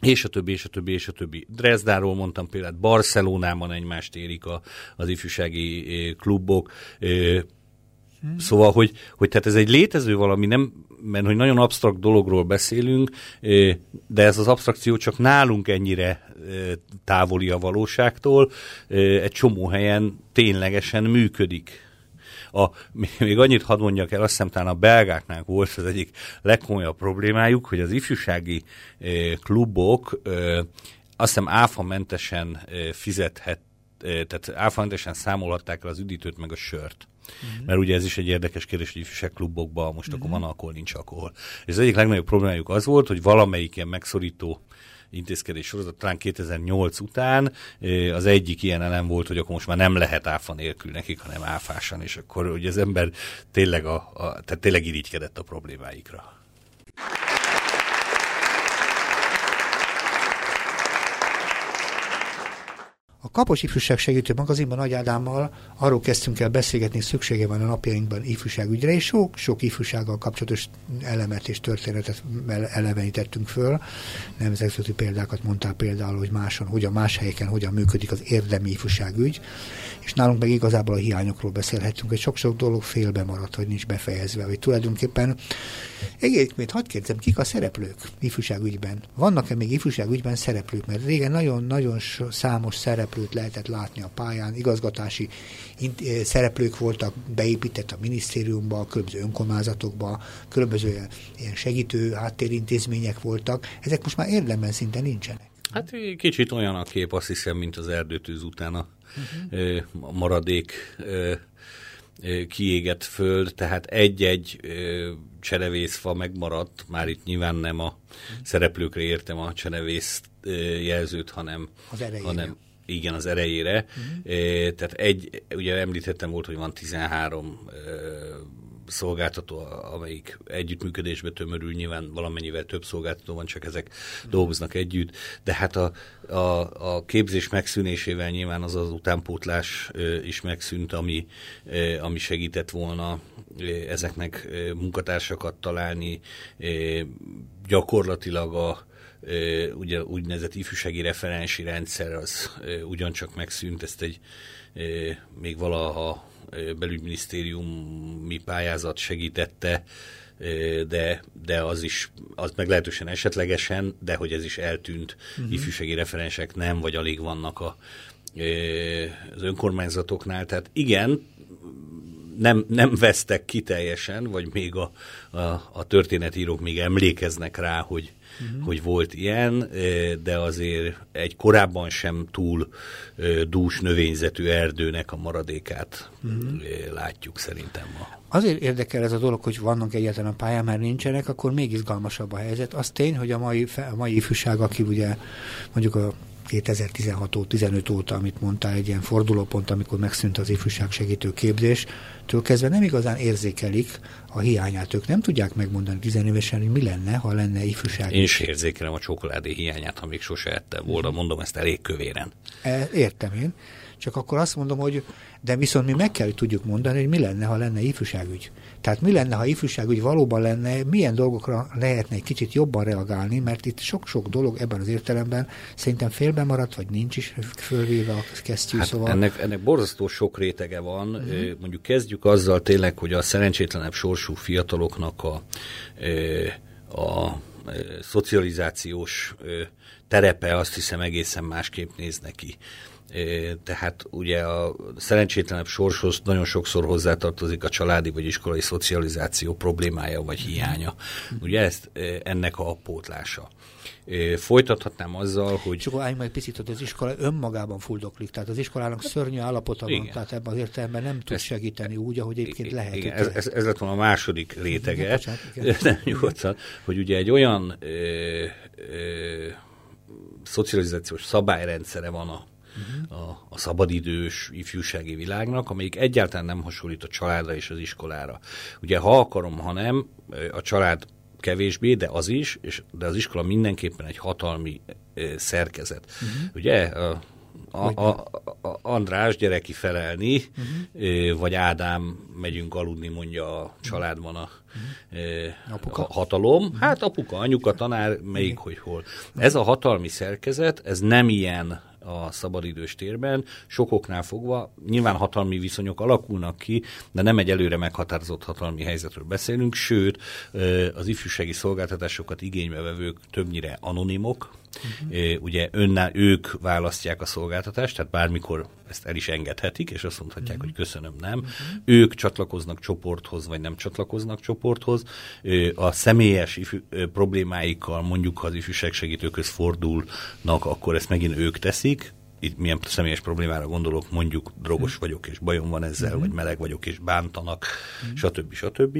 és a többi, és a többi, és a többi. Dresdáról mondtam például, Barcelonában egymást érik a, az ifjúsági klubok, Hmm. Szóval, hogy, hogy tehát ez egy létező valami, nem, mert hogy nagyon absztrakt dologról beszélünk, de ez az abstrakció csak nálunk ennyire távoli a valóságtól, egy csomó helyen ténylegesen működik. A, még annyit hadd mondjak el, azt hiszem talán a belgáknál volt az egyik legkomolyabb problémájuk, hogy az ifjúsági klubok azt hiszem áfamentesen fizethet, tehát áfamentesen számolhatták el az üdítőt meg a sört. Uh-huh. Mert ugye ez is egy érdekes kérdés, hogy ifjúság klubokban most uh-huh. akkor van alkohol, nincs alkohol. És az egyik legnagyobb problémájuk az volt, hogy valamelyik ilyen megszorító intézkedés sorozat, talán 2008 után az egyik ilyen elem volt, hogy akkor most már nem lehet áfa nélkül nekik, hanem áfásan, és akkor ugye az ember tényleg, a, a, tehát tényleg irigykedett a problémáikra. A Kapos Ifjúság Segítő Magazinban Nagy Ádámmal arról kezdtünk el beszélgetni, szüksége van a napjainkban ifjúságügyre, és sok, sok ifjúsággal kapcsolatos elemet és történetet elevenítettünk föl. Nemzetközi példákat mondtál például, hogy máson, hogyan más helyeken, hogyan működik az érdemi ifjúságügy, és nálunk meg igazából a hiányokról beszélhetünk, hogy sok-sok dolog félbe maradt, hogy nincs befejezve, hogy tulajdonképpen Egyébként hadd kérdezem, kik a szereplők ifjúságügyben? Vannak-e még ifjúságügyben szereplők? Mert régen nagyon-nagyon számos szereplőt lehetett látni a pályán, igazgatási eh, szereplők voltak, beépített a minisztériumba, a különböző önkormányzatokba, különböző ilyen segítő háttérintézmények voltak. Ezek most már érdemben szinte nincsenek. Hát kicsit olyan a kép, azt hiszem, mint az erdőtűz után a, uh-huh. a maradék kiégett föld, tehát egy-egy cserevészfa megmaradt, már itt nyilván nem a szereplőkre értem a cserevész jelzőt, hanem, az hanem igen, az erejére. Uh-huh. Tehát egy, ugye említettem volt, hogy van 13 szolgáltató, amelyik együttműködésbe tömörül, nyilván valamennyivel több szolgáltató van, csak ezek dolgoznak együtt, de hát a, a, a képzés megszűnésével nyilván az az utánpótlás is megszűnt, ami, ami segített volna ezeknek munkatársakat találni, gyakorlatilag a ugye úgynevezett ifjúsági referensi rendszer az ugyancsak megszűnt, ezt egy még valaha belügyminisztériumi pályázat segítette, de, de az is, az meglehetősen esetlegesen, de hogy ez is eltűnt, uh-huh. ifjúsági referensek nem, vagy alig vannak a, az önkormányzatoknál. Tehát igen, nem, nem vesztek ki teljesen, vagy még a, a, a történetírók még emlékeznek rá, hogy, uh-huh. hogy volt ilyen, de azért egy korábban sem túl dús növényzetű erdőnek a maradékát uh-huh. látjuk szerintem ma. Azért érdekel ez a dolog, hogy vannak egyetlen a pályán, mert nincsenek, akkor még izgalmasabb a helyzet. Az tény, hogy a mai, a mai ifjúság, aki ugye mondjuk a 2016 óta, 15 óta, amit mondtál, egy ilyen fordulópont, amikor megszűnt az ifjúság segítő képzés, től kezdve nem igazán érzékelik a hiányát. Ők nem tudják megmondani tizenévesen, hogy mi lenne, ha lenne ifjúság. Én is érzékelem a csokoládé hiányát, ha még sose ettem volna, mondom ezt elég kövéren. E, értem én. Csak akkor azt mondom, hogy de viszont mi meg kell, hogy tudjuk mondani, hogy mi lenne, ha lenne ifjúságügy. Tehát mi lenne, ha ifjúságügy valóban lenne, milyen dolgokra lehetne egy kicsit jobban reagálni, mert itt sok-sok dolog ebben az értelemben szerintem félbe maradt, vagy nincs is fölvéve a kesztyű. Hát szóval... ennek, ennek borzasztó sok rétege van. Uh-huh. Mondjuk kezdjük azzal tényleg, hogy a szerencsétlenebb sorsú fiataloknak a, a szocializációs terepe azt hiszem egészen másképp néz neki. Tehát ugye a szerencsétlenebb sorshoz nagyon sokszor hozzátartozik a családi vagy iskolai szocializáció problémája vagy hiánya. Ugye ezt ennek a pótlása. Folytathatnám azzal, hogy... Csak álljunk meg picit, hogy az iskola önmagában fuldoklik, tehát az iskolának szörnyű állapota van, tehát ebben az értelemben nem tud segíteni úgy, ahogy egyébként lehet. Igen, ez, ez, ez lett volna a második rétege, igen, bocsánat, igen. nem nyugodtan, hogy ugye egy olyan ö, ö, szocializációs szabályrendszere van a uh-huh. a, a szabadidős ifjúsági világnak, amelyik egyáltalán nem hasonlít a családra és az iskolára. Ugye ha akarom, ha nem, a család kevésbé, de az is, és, de az iskola mindenképpen egy hatalmi e, szerkezet. Uh-huh. Ugye a, a, a, a András gyere felelni, uh-huh. vagy Ádám megyünk aludni, mondja a családban a, uh-huh. a hatalom. Uh-huh. Hát apuka, anyuka, tanár, melyik, uh-huh. hogy hol. Ez a hatalmi szerkezet, ez nem ilyen a szabadidős térben. Sokoknál fogva nyilván hatalmi viszonyok alakulnak ki, de nem egy előre meghatározott hatalmi helyzetről beszélünk, sőt, az ifjúsági szolgáltatásokat igénybe vevők többnyire anonimok, Uh-huh. Ugye önnál ők választják a szolgáltatást, tehát bármikor ezt el is engedhetik, és azt mondhatják, uh-huh. hogy köszönöm, nem. Uh-huh. Ők csatlakoznak csoporthoz, vagy nem csatlakoznak csoporthoz. A személyes ifjú, problémáikkal mondjuk, ha az ifjúság segítőköz fordulnak, akkor ezt megint ők teszik, itt milyen személyes problémára gondolok, mondjuk drogos vagyok, és bajom van ezzel, uh-huh. vagy meleg vagyok, és bántanak, uh-huh. stb. stb.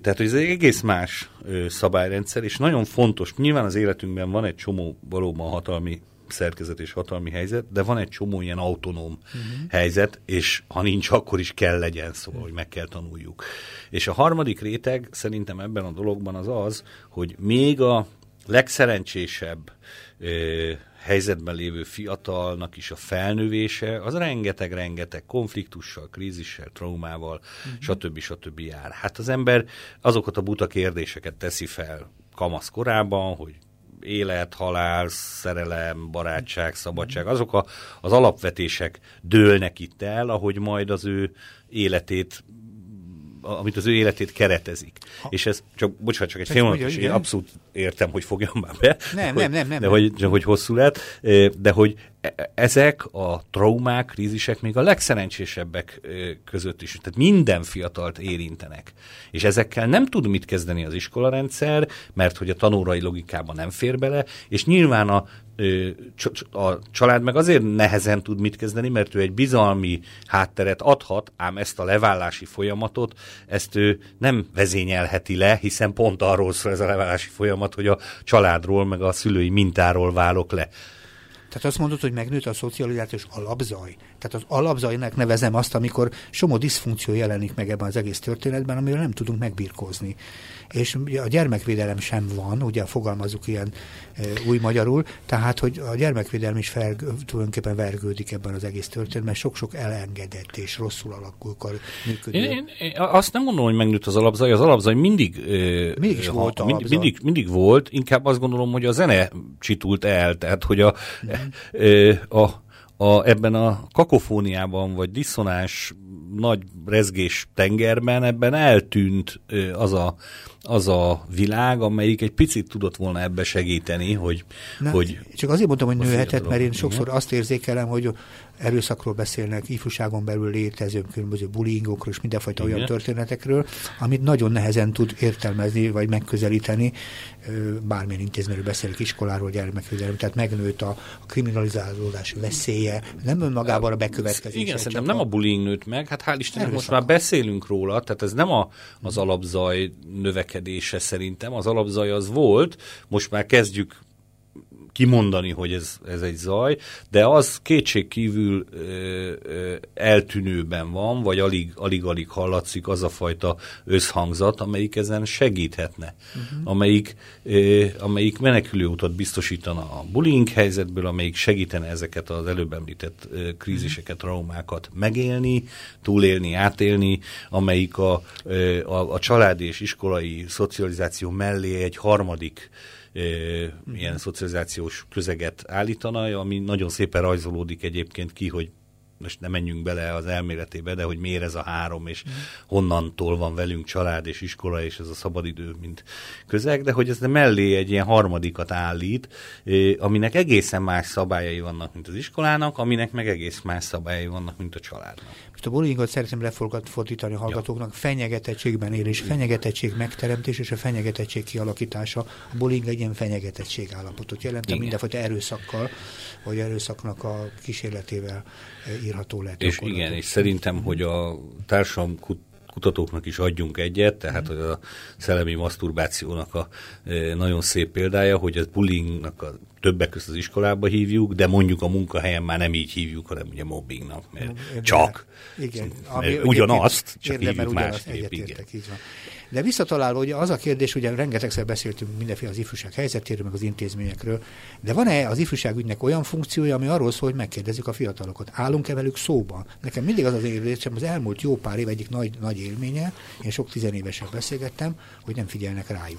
Tehát, hogy ez egy egész más szabályrendszer, és nagyon fontos, nyilván az életünkben van egy csomó valóban hatalmi szerkezet és hatalmi helyzet, de van egy csomó ilyen autonóm uh-huh. helyzet, és ha nincs, akkor is kell legyen, szóval, hogy meg kell tanuljuk. És a harmadik réteg szerintem ebben a dologban az az, hogy még a legszerencsésebb helyzetben lévő fiatalnak is a felnővése, az rengeteg-rengeteg konfliktussal, krízissel, traumával, uh-huh. stb. stb. jár. Hát az ember azokat a buta kérdéseket teszi fel kamasz korában, hogy élet, halál, szerelem, barátság, szabadság, azok a, az alapvetések dőlnek itt el, ahogy majd az ő életét amit az ő életét keretezik. Ha. És ez csak, bocsánat, csak egy fél és én abszolút értem, hogy fogjam már be. Nem, hogy, nem, nem, nem. De hogy, csak hogy hosszú lett, de hogy e, e, ezek a traumák, krízisek még a legszerencsésebbek között is. Tehát minden fiatalt érintenek. És ezekkel nem tud mit kezdeni az iskolarendszer, mert hogy a tanórai logikában nem fér bele, és nyilván a a család meg azért nehezen tud mit kezdeni, mert ő egy bizalmi hátteret adhat, ám ezt a leválási folyamatot, ezt ő nem vezényelheti le, hiszen pont arról szól ez a leválási folyamat, hogy a családról, meg a szülői mintáról válok le. Tehát azt mondod, hogy megnőtt a szocializációs alapzaj. Tehát az alapzajnak nevezem azt, amikor somó diszfunkció jelenik meg ebben az egész történetben, amiről nem tudunk megbirkózni és a gyermekvédelem sem van, ugye fogalmazunk ilyen e, új magyarul, tehát hogy a gyermekvédelem is fel, tulajdonképpen vergődik ebben az egész történetben, sok-sok elengedett és rosszul alakul működő. Én, én, én azt nem gondolom, hogy megnőtt az alapzaj, az alapzaj mindig, mindig is ha, volt alapzaj. mindig, mindig, mindig volt, inkább azt gondolom, hogy a zene csitult el, tehát hogy a, mm. a a, ebben a kakofóniában, vagy diszonás nagy rezgés tengerben ebben eltűnt az a, az a világ, amelyik egy picit tudott volna ebbe segíteni, hogy... Na, hogy csak azért mondtam, hogy nőhetett, mert én sokszor azt érzékelem, hogy erőszakról beszélnek, ifjúságon belül létező különböző bullyingokról és mindenfajta Igen. olyan történetekről, amit nagyon nehezen tud értelmezni vagy megközelíteni, bármilyen intézményről beszélek, iskoláról, gyermekvédelem, tehát megnőtt a, a kriminalizálódás veszélye, nem önmagában a bekövetkezés. Igen, szerintem nem a bullying nőtt meg, hát hál' Istennek most már beszélünk róla, tehát ez nem a, az alapzaj növekedése szerintem, az alapzaj az volt, most már kezdjük kimondani, hogy ez, ez egy zaj, de az kétségkívül ö, ö, eltűnőben van, vagy alig-alig hallatszik az a fajta összhangzat, amelyik ezen segíthetne, uh-huh. amelyik, ö, amelyik menekülőutat biztosítana a bullying helyzetből, amelyik segítene ezeket az előbb említett ö, kríziseket, traumákat megélni, túlélni, átélni, amelyik a, ö, a, a családi és iskolai szocializáció mellé egy harmadik. Ilyen szocializációs közeget állítana, ami nagyon szépen rajzolódik egyébként ki, hogy most nem menjünk bele az elméletébe, de hogy miért ez a három, és mm. honnantól van velünk család és iskola, és ez a szabadidő, mint közeg, de hogy ez mellé egy ilyen harmadikat állít, aminek egészen más szabályai vannak, mint az iskolának, aminek meg egész más szabályai vannak, mint a családnak. Most a bullyingot szeretném lefordítani a hallgatóknak, ja. fenyegetettségben élés, fenyegetettség megteremtés és a fenyegetettség kialakítása. A bullying egy ilyen fenyegetettség állapotot jelent, mindenfajta erőszakkal, vagy erőszaknak a kísérletével írható lehet. És igen, és szerintem, hogy a társam kutatóknak is adjunk egyet, tehát hogy a szellemi maszturbációnak a e, nagyon szép példája, hogy ez bullyingnak a többek között az iskolába hívjuk, de mondjuk a munkahelyen már nem így hívjuk, hanem ugye mobbingnak, mert Érdemel. csak. Igen. Mert ugyanazt, csak hívjuk másképp. Igen. Így van. De visszatalálva, hogy az a kérdés, ugye rengetegszer beszéltünk mindenféle az ifjúság helyzetéről, meg az intézményekről, de van-e az ifjúságügynek olyan funkciója, ami arról szól, hogy megkérdezzük a fiatalokat? Állunk-e velük szóba? Nekem mindig az az érzésem, az elmúlt jó pár év egyik nagy, nagy élménye, én sok tizenévesen beszélgettem, hogy nem figyelnek rájuk.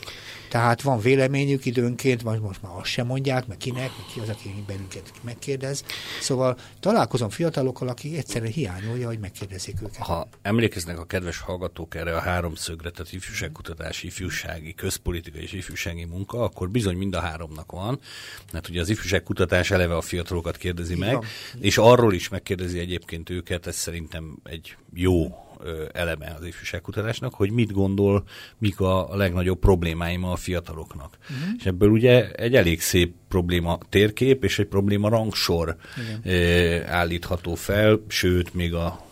Tehát van véleményük időnként, most, most már azt sem mondják, meg kinek, meg ki az, aki bennünket megkérdez. Szóval találkozom fiatalokkal, aki egyszerűen hiányolja, hogy megkérdezik őket. Ha emlékeznek a kedves hallgatók erre a háromszögre, tehát ifjúságkutatási, ifjúsági, közpolitikai és ifjúsági munka, akkor bizony mind a háromnak van. Mert ugye az ifjúságkutatás eleve a fiatalokat kérdezi meg, Igen. és arról is megkérdezi egyébként őket, ez szerintem egy jó eleme az ifjúságkutatásnak, hogy mit gondol, mik a legnagyobb problémáim a fiataloknak. Uh-huh. És ebből ugye egy elég szép probléma térkép és egy probléma rangsor Igen. állítható fel, sőt, még a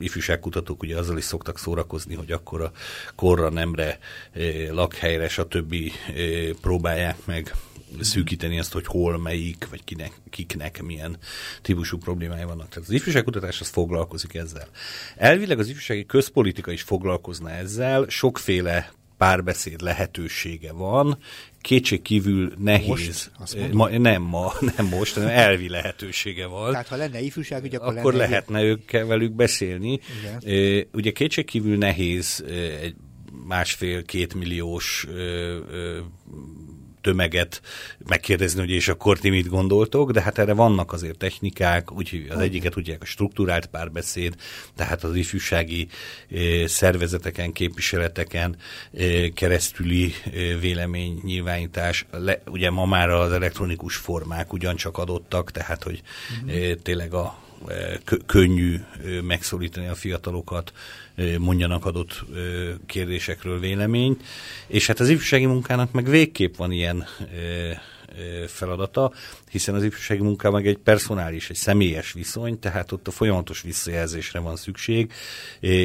ifjúságkutatók ugye azzal is szoktak szórakozni, hogy akkor a korra, nemre, eh, lakhelyre, stb. Eh, próbálják meg szűkíteni azt, hogy hol, melyik, vagy kinek, kiknek milyen típusú problémái vannak. Tehát az ifjúságkutatás az foglalkozik ezzel. Elvileg az ifjúsági közpolitika is foglalkozna ezzel, sokféle párbeszéd lehetősége van, kétség kívül nehéz. Most, ma, nem ma, nem most, hanem elvi lehetősége van. Tehát ha lenne ifjúság, akkor, akkor lenne lehetne őkkel velük beszélni. Igen. Ugye kétség kívül nehéz egy másfél-két milliós tömeget megkérdezni, hogy és akkor ti mit gondoltok, de hát erre vannak azért technikák, úgyhogy az egyiket ugye a struktúrált párbeszéd, tehát az ifjúsági eh, szervezeteken, képviseleteken eh, keresztüli eh, véleménynyilvánítás. Le, ugye ma már az elektronikus formák ugyancsak adottak, tehát hogy uh-huh. tényleg a könnyű megszólítani a fiatalokat, mondjanak adott kérdésekről véleményt, és hát az ifjúsági munkának meg végképp van ilyen feladata, hiszen az ifjúsági munka meg egy personális, egy személyes viszony, tehát ott a folyamatos visszajelzésre van szükség,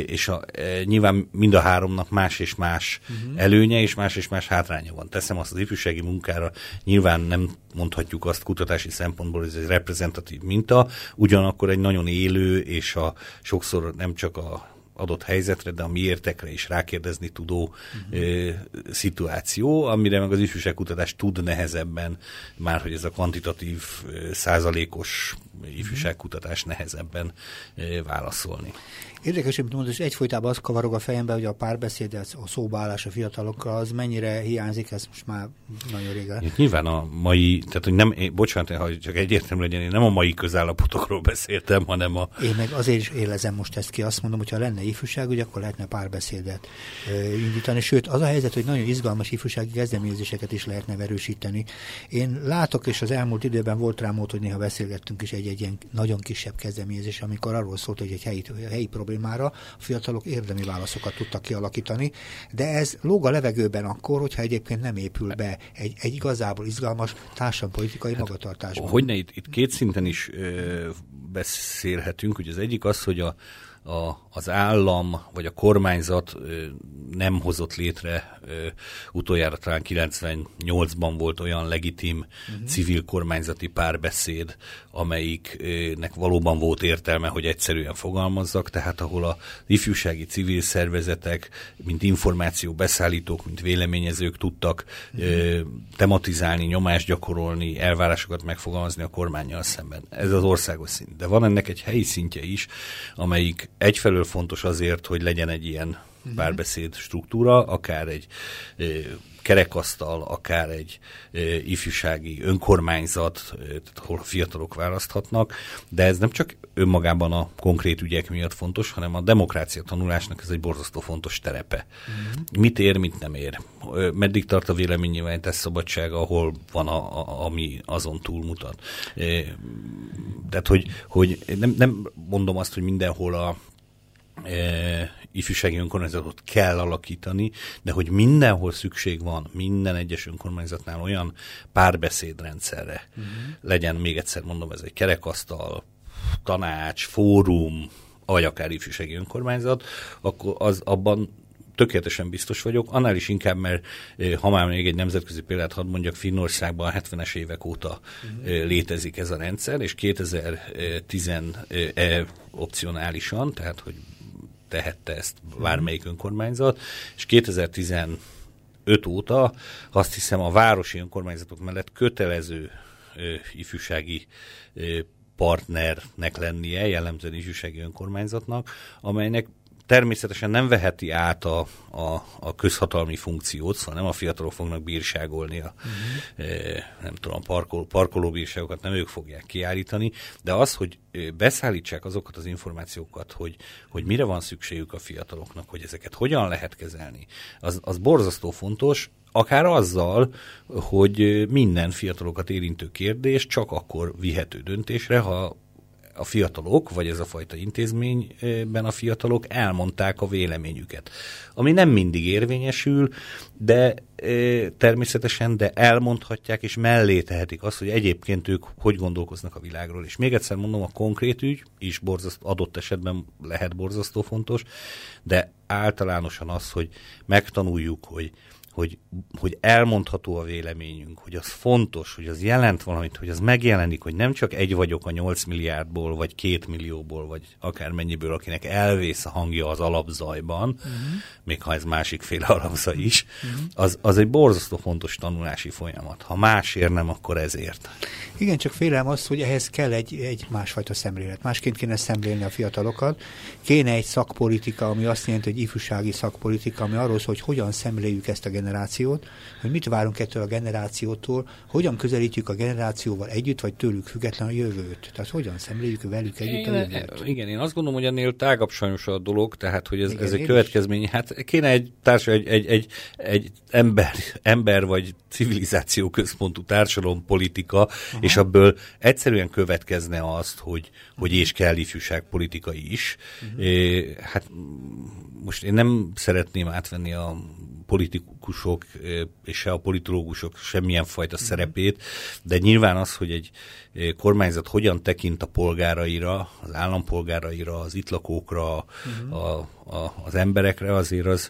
és a, nyilván mind a háromnak más és más uh-huh. előnye és más és más hátránya van. Teszem azt az ifjúsági munkára, nyilván nem mondhatjuk azt kutatási szempontból, hogy ez egy reprezentatív minta, ugyanakkor egy nagyon élő, és a sokszor nem csak a adott helyzetre, de a miértekre is rákérdezni tudó uh-huh. ö, szituáció, amire meg az ifjúságkutatás tud nehezebben, már hogy ez a kvantitatív ö, százalékos ifjúságkutatás nehezebben ö, válaszolni. Érdekes, hogy mondod, és egyfolytában az kavarog a fejembe, hogy a párbeszéd, a szóbálás a fiatalokkal, az mennyire hiányzik, ez most már nagyon régen. Nyilván a mai, tehát hogy nem, én, bocsánat, ha csak egyértelmű legyen, én nem a mai közállapotokról beszéltem, hanem a... Én meg azért is élezem most ezt ki, azt mondom, hogy ha lenne ifjúság, ugye akkor lehetne párbeszédet indítani. Sőt, az a helyzet, hogy nagyon izgalmas ifjúsági kezdeményezéseket is lehetne erősíteni. Én látok, és az elmúlt időben volt rám mód, hogy néha beszélgettünk is egy-egy ilyen nagyon kisebb kezdeményezés, amikor arról szólt, hogy egy helyi, helyi problémára a fiatalok érdemi válaszokat tudtak kialakítani, de ez lóg a levegőben akkor, hogyha egyébként nem épül be egy, egy igazából izgalmas társadalompolitikai hát, magatartásban. Hogyne itt, itt két szinten is ö, beszélhetünk, hogy az egyik az, hogy a a, az állam vagy a kormányzat nem hozott létre, utoljára talán 98-ban volt olyan legitim uh-huh. civil kormányzati párbeszéd, amelyiknek valóban volt értelme, hogy egyszerűen fogalmazzak, tehát ahol a ifjúsági civil szervezetek, mint információ beszállítók, mint véleményezők tudtak uh-huh. tematizálni, nyomást gyakorolni, elvárásokat megfogalmazni a kormányjal szemben. Ez az országos szint. De van ennek egy helyi szintje is, amelyik egyfelől fontos azért, hogy legyen egy ilyen uh-huh. párbeszéd struktúra, akár egy kerekasztal, akár egy ifjúsági önkormányzat, ahol a fiatalok választhatnak, de ez nem csak önmagában a konkrét ügyek miatt fontos, hanem a demokrácia tanulásnak ez egy borzasztó fontos terepe. Mm. Mit ér, mit nem ér? Meddig tart a véleménynyilvánítás szabadsága, ahol van, a, a, ami azon túlmutat? Tehát, hogy, hogy nem, nem mondom azt, hogy mindenhol a ifjúsági önkormányzatot kell alakítani, de hogy mindenhol szükség van minden egyes önkormányzatnál olyan párbeszédrendszerre, uh-huh. legyen még egyszer mondom, ez egy kerekasztal, tanács, fórum, vagy akár ifjúsági önkormányzat, akkor az abban tökéletesen biztos vagyok, annál is inkább, mert eh, ha már még egy nemzetközi példát hadd mondjak, Finnországban a 70-es évek óta uh-huh. létezik ez a rendszer, és 2010 e, opcionálisan, tehát hogy tehette ezt bármelyik önkormányzat, és 2015 óta azt hiszem a városi önkormányzatok mellett kötelező ö, ifjúsági ö, partnernek lennie, jellemzően ifjúsági önkormányzatnak, amelynek természetesen nem veheti át a, a, a közhatalmi funkciót, szóval nem a fiatalok fognak bírságolni a, uh-huh. nem tudom, parkol, parkolóbírságokat nem ők fogják kiállítani, de az, hogy beszállítsák azokat az információkat, hogy, hogy mire van szükségük a fiataloknak, hogy ezeket hogyan lehet kezelni, az, az borzasztó fontos, akár azzal, hogy minden fiatalokat érintő kérdés csak akkor vihető döntésre, ha a fiatalok, vagy ez a fajta intézményben a fiatalok elmondták a véleményüket. Ami nem mindig érvényesül, de e, természetesen, de elmondhatják és mellé tehetik azt, hogy egyébként ők hogy gondolkoznak a világról. És még egyszer mondom, a konkrét ügy is borzasztó, adott esetben lehet borzasztó fontos, de általánosan az, hogy megtanuljuk, hogy hogy, hogy elmondható a véleményünk, hogy az fontos, hogy az jelent valamit, hogy az megjelenik, hogy nem csak egy vagyok a 8 milliárdból, vagy két millióból, vagy akármennyiből, akinek elvész a hangja az alapzajban, uh-huh. még ha ez másik féle alapzaj is, uh-huh. az, az egy borzasztó fontos tanulási folyamat. Ha másért nem, akkor ezért. Igen, csak félem az, hogy ehhez kell egy, egy másfajta szemlélet. Másként kéne szemlélni a fiatalokat. Kéne egy szakpolitika, ami azt jelenti, hogy ifjúsági szakpolitika, ami arról szól, hogy hogyan szemléljük ezt a generációt, hogy mit várunk ettől a generációtól, hogyan közelítjük a generációval együtt, vagy tőlük független a jövőt. Tehát hogyan szemléljük velük együtt a jövőt. Igen, én azt gondolom, hogy ennél tágabb sajnos a dolog, tehát hogy ez, igen, ez egy következmény. Is. Hát kéne egy társadalom, egy, egy, egy, egy ember, ember vagy civilizáció központú társadalompolitika, Aha. és abból egyszerűen következne azt, hogy, hogy és kell ifjúságpolitikai is. Uh-huh. É, hát most én nem szeretném átvenni a politikusok és se a politológusok semmilyen fajta uh-huh. szerepét, de nyilván az, hogy egy kormányzat hogyan tekint a polgáraira, az állampolgáraira, az itt lakókra, uh-huh. a, a, az emberekre, azért az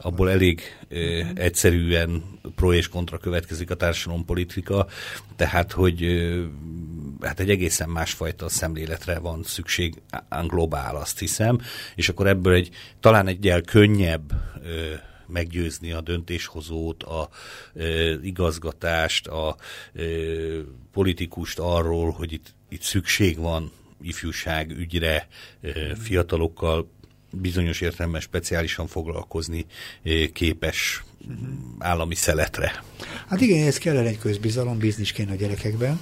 abból elég uh-huh. egyszerűen pro és kontra következik a társadalompolitika, tehát hogy hát egy egészen másfajta szemléletre van szükség, globál azt hiszem, és akkor ebből egy talán egyel könnyebb meggyőzni a döntéshozót, a e, igazgatást, a e, politikust arról, hogy itt, itt szükség van ifjúság ügyre, e, fiatalokkal bizonyos értelemben speciálisan foglalkozni képes állami szeletre. Hát igen, ez kellene egy közbizalom, bízni kéne a gyerekekben,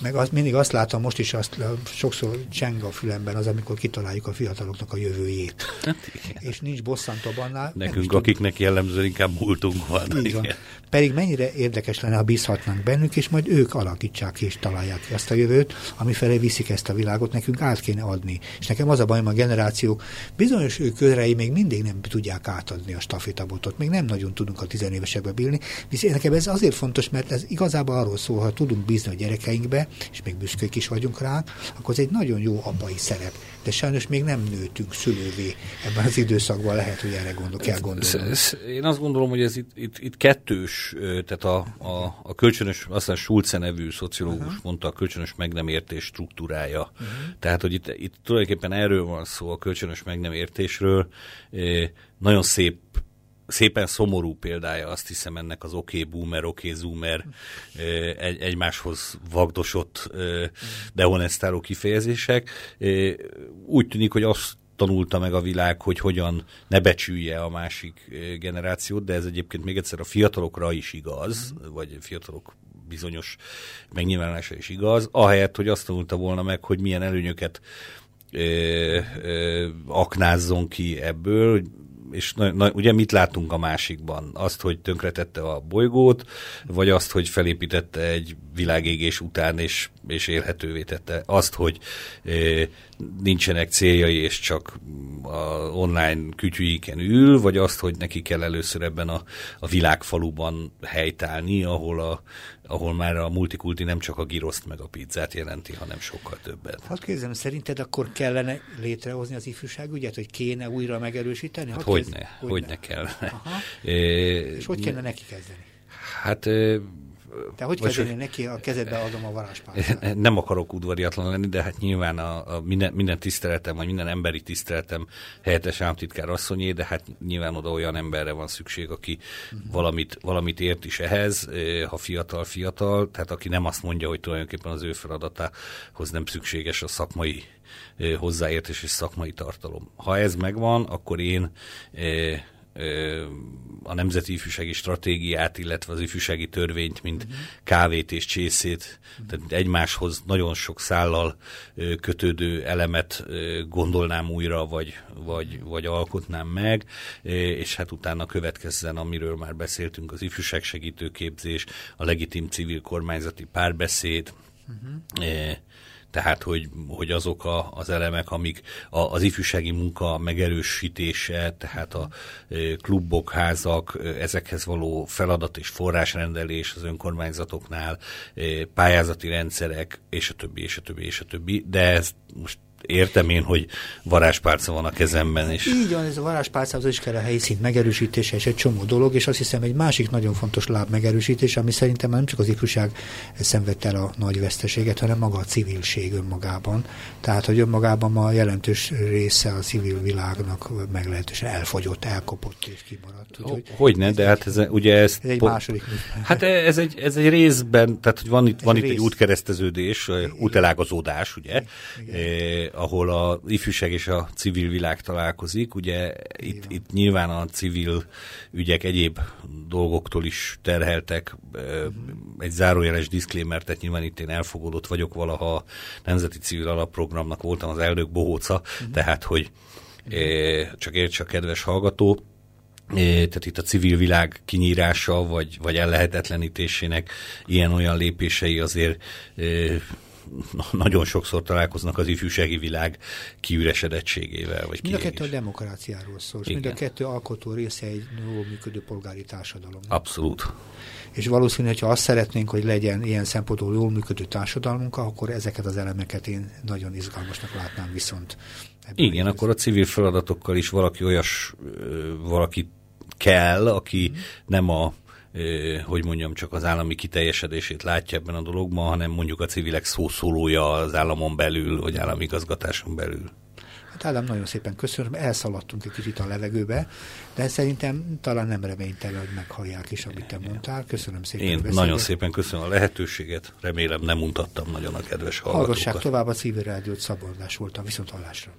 meg az, mindig azt látom, most is azt sokszor cseng a fülemben az, amikor kitaláljuk a fiataloknak a jövőjét. Hát és nincs bosszantóbb annál. Nekünk, akiknek jellemzően inkább múltunk van. Így van. Pedig mennyire érdekes lenne, ha bízhatnánk bennük, és majd ők alakítsák és találják ki azt a jövőt, ami felé viszik ezt a világot, nekünk át kéne adni. És nekem az a bajom, a generációk bizonyos körei még mindig nem tudják átadni a stafétabotot, még nem nagyon tudunk a tizenévesekbe bírni. Viszont nekem ez azért fontos, mert ez igazából arról szól, ha tudunk bízni a gyerekeinkbe, és még büszkék is vagyunk rá, akkor ez egy nagyon jó apai szerep. De sajnos még nem nőtünk szülővé ebben az időszakban, lehet, hogy erre gondol, kell gondolni. Én azt gondolom, hogy ez itt, itt, itt kettős, tehát a, a, a kölcsönös, aztán Schulze nevű szociológus uh-huh. mondta, a kölcsönös meg nem értés struktúrája. Uh-huh. Tehát, hogy itt, itt tulajdonképpen erről van szó, a kölcsönös meg nem értésről. Nagyon szép szépen szomorú példája azt hiszem ennek az oké okay boomer, oké okay zoomer egy, egymáshoz vagdosott dehonestáló kifejezések. Úgy tűnik, hogy azt tanulta meg a világ, hogy hogyan ne becsülje a másik generációt, de ez egyébként még egyszer a fiatalokra is igaz, vagy fiatalok bizonyos megnyilvánulása is igaz, ahelyett, hogy azt tanulta volna meg, hogy milyen előnyöket ö, ö, aknázzon ki ebből, és na, na, ugye mit látunk a másikban? Azt, hogy tönkretette a bolygót, vagy azt, hogy felépítette egy világégés után, és, és élhetővé tette. Azt, hogy e, nincsenek céljai, és csak a online kütyűiken ül, vagy azt, hogy neki kell először ebben a, a világfaluban helytállni, ahol, a, ahol már a multikulti nem csak a giroszt meg a pizzát jelenti, hanem sokkal többet. Hát kérdezem, szerinted akkor kellene létrehozni az ifjúságügyet, hogy kéne újra megerősíteni? Hát hogyne, hogyne, hogyne kell. Aha. E, és hogy kéne neki kezdeni? Hát te hogy kezdeni neki, a kezedbe adom a varázspálcát? Nem akarok udvariatlan lenni, de hát nyilván a, a minden, minden tiszteletem, vagy minden emberi tiszteletem helyettes államtitkár asszonyé, de hát nyilván oda olyan emberre van szükség, aki uh-huh. valamit, valamit ért is ehhez, ha fiatal, fiatal, tehát aki nem azt mondja, hogy tulajdonképpen az ő feladatához nem szükséges a szakmai hozzáértés és szakmai tartalom. Ha ez megvan, akkor én a Nemzeti Ifjúsági Stratégiát, illetve az ifjúsági törvényt, mint uh-huh. kávét és csészét, tehát egymáshoz nagyon sok szállal kötődő elemet gondolnám újra, vagy, vagy, vagy alkotnám meg, és hát utána következzen, amiről már beszéltünk, az ifjúság segítőképzés, a legitim civil kormányzati párbeszéd, uh-huh tehát hogy, hogy azok a, az elemek, amik a, az ifjúsági munka megerősítése, tehát a klubok, házak, ezekhez való feladat és forrásrendelés az önkormányzatoknál, pályázati rendszerek, és a többi, és a többi, és a többi, de ez most értem én, hogy varázspálca van a kezemben. És... Így van, ez a varázspálcához is kell a helyi szint megerősítése, és egy csomó dolog, és azt hiszem egy másik nagyon fontos láb megerősítés, ami szerintem nem csak az ifjúság szenvedt el a nagy veszteséget, hanem maga a civilség önmagában. Tehát, hogy önmagában a jelentős része a civil világnak meglehetősen elfogyott, elkopott és kimaradt. Úgyhogy hogy ne, de hát ez, ugye ez... Ez egy második Hát ez egy, ez egy részben, tehát hogy van itt, van itt rész. egy útkereszteződés, útelágazódás, ugye, Igen ahol a ifjúság és a civil világ találkozik. Ugye itt, itt nyilván a civil ügyek egyéb dolgoktól is terheltek. Egy zárójeles diszklémer, tehát nyilván itt én elfogadott vagyok valaha Nemzeti Civil Alapprogramnak voltam az elnök bohóca, uh-huh. tehát hogy csak értse a kedves hallgató, tehát itt a civil világ kinyírása, vagy, vagy ellehetetlenítésének ilyen-olyan lépései azért nagyon sokszor találkoznak az ifjúsági világ kiüresedettségével. Vagy mind a kettő a demokráciáról szól, és mind a kettő alkotó része egy jól működő polgári társadalom. Abszolút. És valószínű, hogyha azt szeretnénk, hogy legyen ilyen szempontból jól működő társadalmunk, akkor ezeket az elemeket én nagyon izgalmasnak látnám viszont. Igen, akkor a civil feladatokkal is valaki olyas, valaki kell, aki mm. nem a hogy mondjam, csak az állami kiteljesedését látja ebben a dologban, hanem mondjuk a civilek szószólója az államon belül, vagy állami igazgatáson belül. Hát Ádám, nagyon szépen köszönöm, elszaladtunk egy kicsit a levegőbe, de szerintem talán nem reménytelen, hogy meghallják is, amit te mondtál. Köszönöm szépen. Én nagyon szépen köszönöm a lehetőséget, remélem nem mutattam nagyon a kedves hallgatókat. Hallgassák tovább a civil rádiót, Szabolnás voltam, viszont hallásra.